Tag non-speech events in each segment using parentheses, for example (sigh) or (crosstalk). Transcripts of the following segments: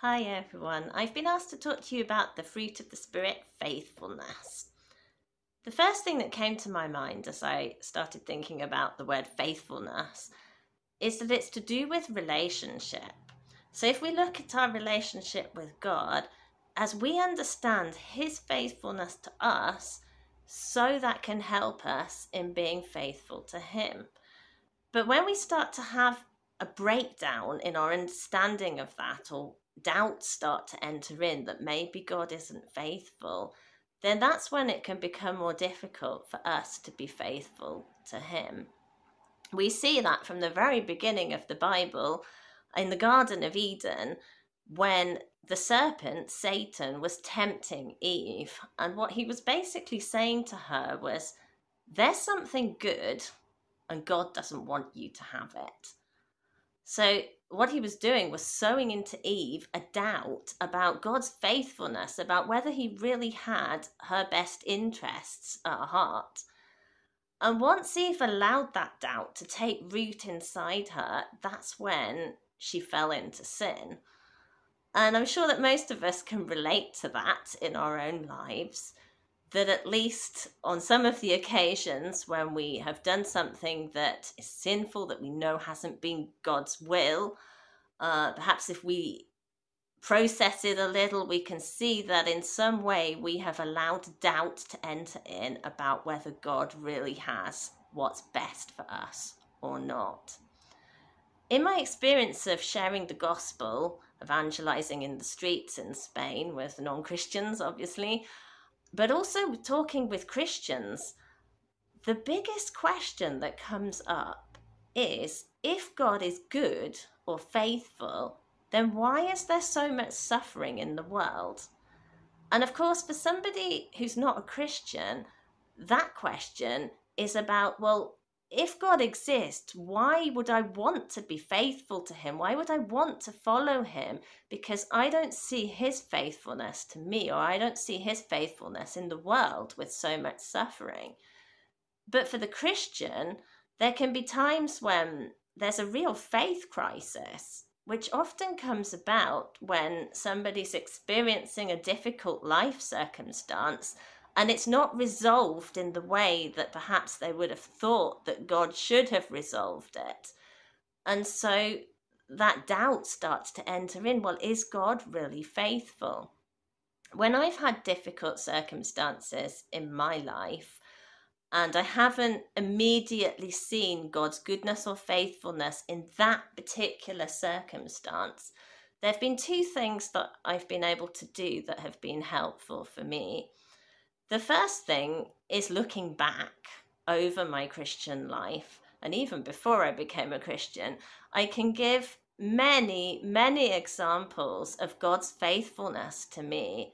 Hi everyone. I've been asked to talk to you about the fruit of the Spirit, faithfulness. The first thing that came to my mind as I started thinking about the word faithfulness is that it's to do with relationship. So if we look at our relationship with God, as we understand His faithfulness to us, so that can help us in being faithful to Him. But when we start to have a breakdown in our understanding of that or doubts start to enter in that maybe God isn't faithful, then that's when it can become more difficult for us to be faithful to Him. We see that from the very beginning of the Bible in the Garden of Eden when the serpent, Satan, was tempting Eve. And what he was basically saying to her was, There's something good, and God doesn't want you to have it. So what he was doing was sowing into Eve a doubt about God's faithfulness, about whether he really had her best interests at heart. And once Eve allowed that doubt to take root inside her, that's when she fell into sin. And I'm sure that most of us can relate to that in our own lives that at least on some of the occasions when we have done something that is sinful, that we know hasn't been God's will, uh, perhaps if we process it a little, we can see that in some way we have allowed doubt to enter in about whether God really has what's best for us or not. In my experience of sharing the gospel, evangelizing in the streets in Spain with non Christians, obviously, but also talking with Christians, the biggest question that comes up is if God is good or faithful, then why is there so much suffering in the world? And of course, for somebody who's not a Christian, that question is about, well, if God exists, why would I want to be faithful to Him? Why would I want to follow Him? Because I don't see His faithfulness to me, or I don't see His faithfulness in the world with so much suffering. But for the Christian, there can be times when there's a real faith crisis, which often comes about when somebody's experiencing a difficult life circumstance and it's not resolved in the way that perhaps they would have thought that God should have resolved it. And so that doubt starts to enter in well, is God really faithful? When I've had difficult circumstances in my life, and I haven't immediately seen God's goodness or faithfulness in that particular circumstance, there have been two things that I've been able to do that have been helpful for me. The first thing is looking back over my Christian life, and even before I became a Christian, I can give many, many examples of God's faithfulness to me.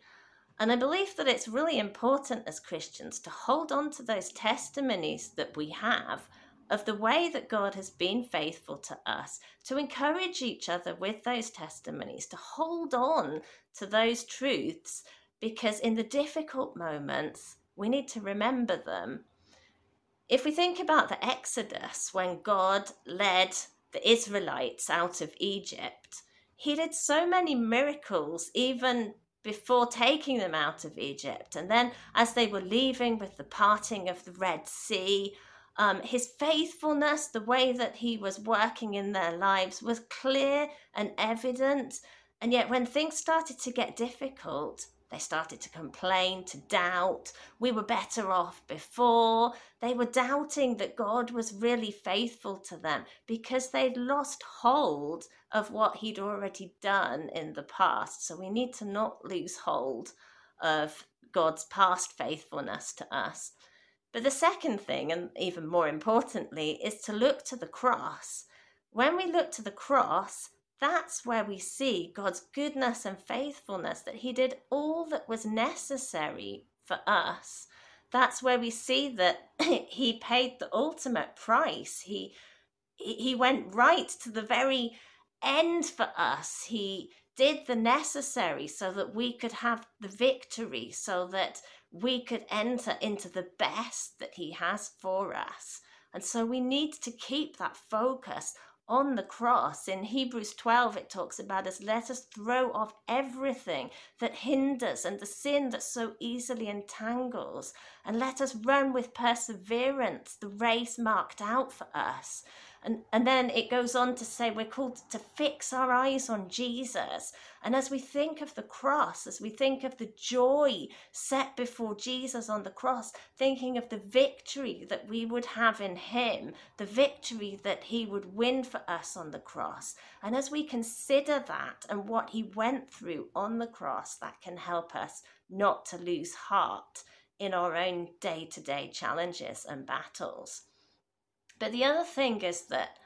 And I believe that it's really important as Christians to hold on to those testimonies that we have of the way that God has been faithful to us, to encourage each other with those testimonies, to hold on to those truths because in the difficult moments, we need to remember them. If we think about the Exodus, when God led the Israelites out of Egypt, he did so many miracles even before taking them out of Egypt. And then, as they were leaving with the parting of the Red Sea, um, his faithfulness, the way that he was working in their lives, was clear and evident. And yet, when things started to get difficult, they started to complain, to doubt. We were better off before. They were doubting that God was really faithful to them because they'd lost hold of what He'd already done in the past. So we need to not lose hold of God's past faithfulness to us. But the second thing, and even more importantly, is to look to the cross. When we look to the cross, that's where we see God's goodness and faithfulness, that He did all that was necessary for us. That's where we see that (clears throat) He paid the ultimate price. He he went right to the very end for us. He did the necessary so that we could have the victory, so that we could enter into the best that He has for us. And so we need to keep that focus on the cross. In Hebrews 12, it talks about us let us throw off everything that hinders and the sin that so easily entangles, and let us run with perseverance the race marked out for us. And, and then it goes on to say we're called to fix our eyes on Jesus. And as we think of the cross, as we think of the joy set before Jesus on the cross, thinking of the victory that we would have in Him, the victory that He would win for us on the cross. And as we consider that and what He went through on the cross, that can help us not to lose heart in our own day to day challenges and battles. But the other thing is that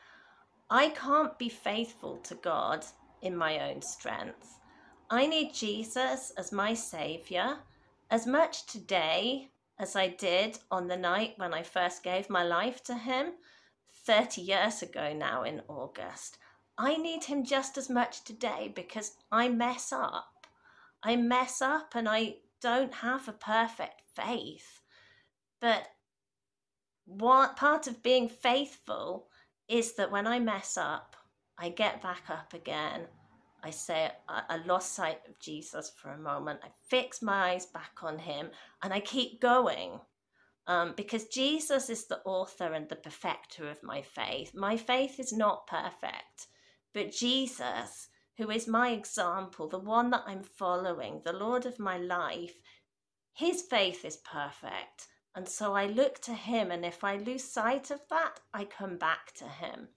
I can't be faithful to God in my own strength. I need Jesus as my Savior as much today as I did on the night when I first gave my life to Him 30 years ago now in August. I need Him just as much today because I mess up. I mess up and I don't have a perfect faith. But what part of being faithful is that when I mess up, I get back up again. I say, I, lost sight of Jesus for a moment. I fix my eyes back on him and I keep going. Um, because Jesus is the author and the perfecter of my faith. My faith is not perfect, but Jesus, who is my example, the one that I'm following, the Lord of my life, his faith is perfect. And so I look to him, and if I lose sight of that, I come back to him.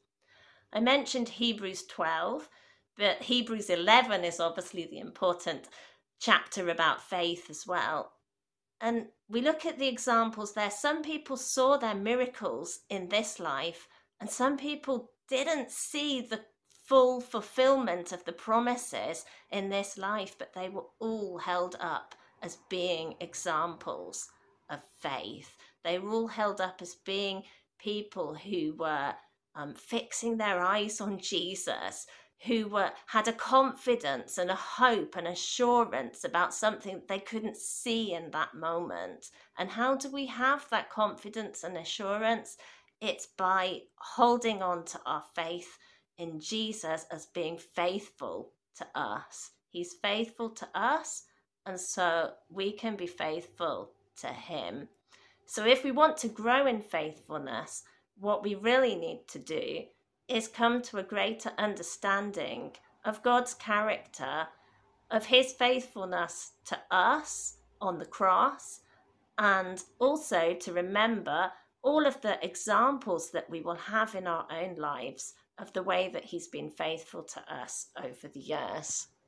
I mentioned Hebrews 12, but Hebrews 11 is obviously the important chapter about faith as well. And we look at the examples there. Some people saw their miracles in this life, and some people didn't see the full fulfillment of the promises in this life, but they were all held up as being examples of faith. They were all held up as being people who were um, fixing their eyes on Jesus, who were had a confidence and a hope and assurance about something they couldn't see in that moment. And how do we have that confidence and assurance? It's by holding on to our faith in Jesus as being faithful to us. He's faithful to us, and so we can be faithful to Him. So, if we want to grow in faithfulness, what we really need to do is come to a greater understanding of God's character, of His faithfulness to us on the cross, and also to remember all of the examples that we will have in our own lives of the way that He's been faithful to us over the years.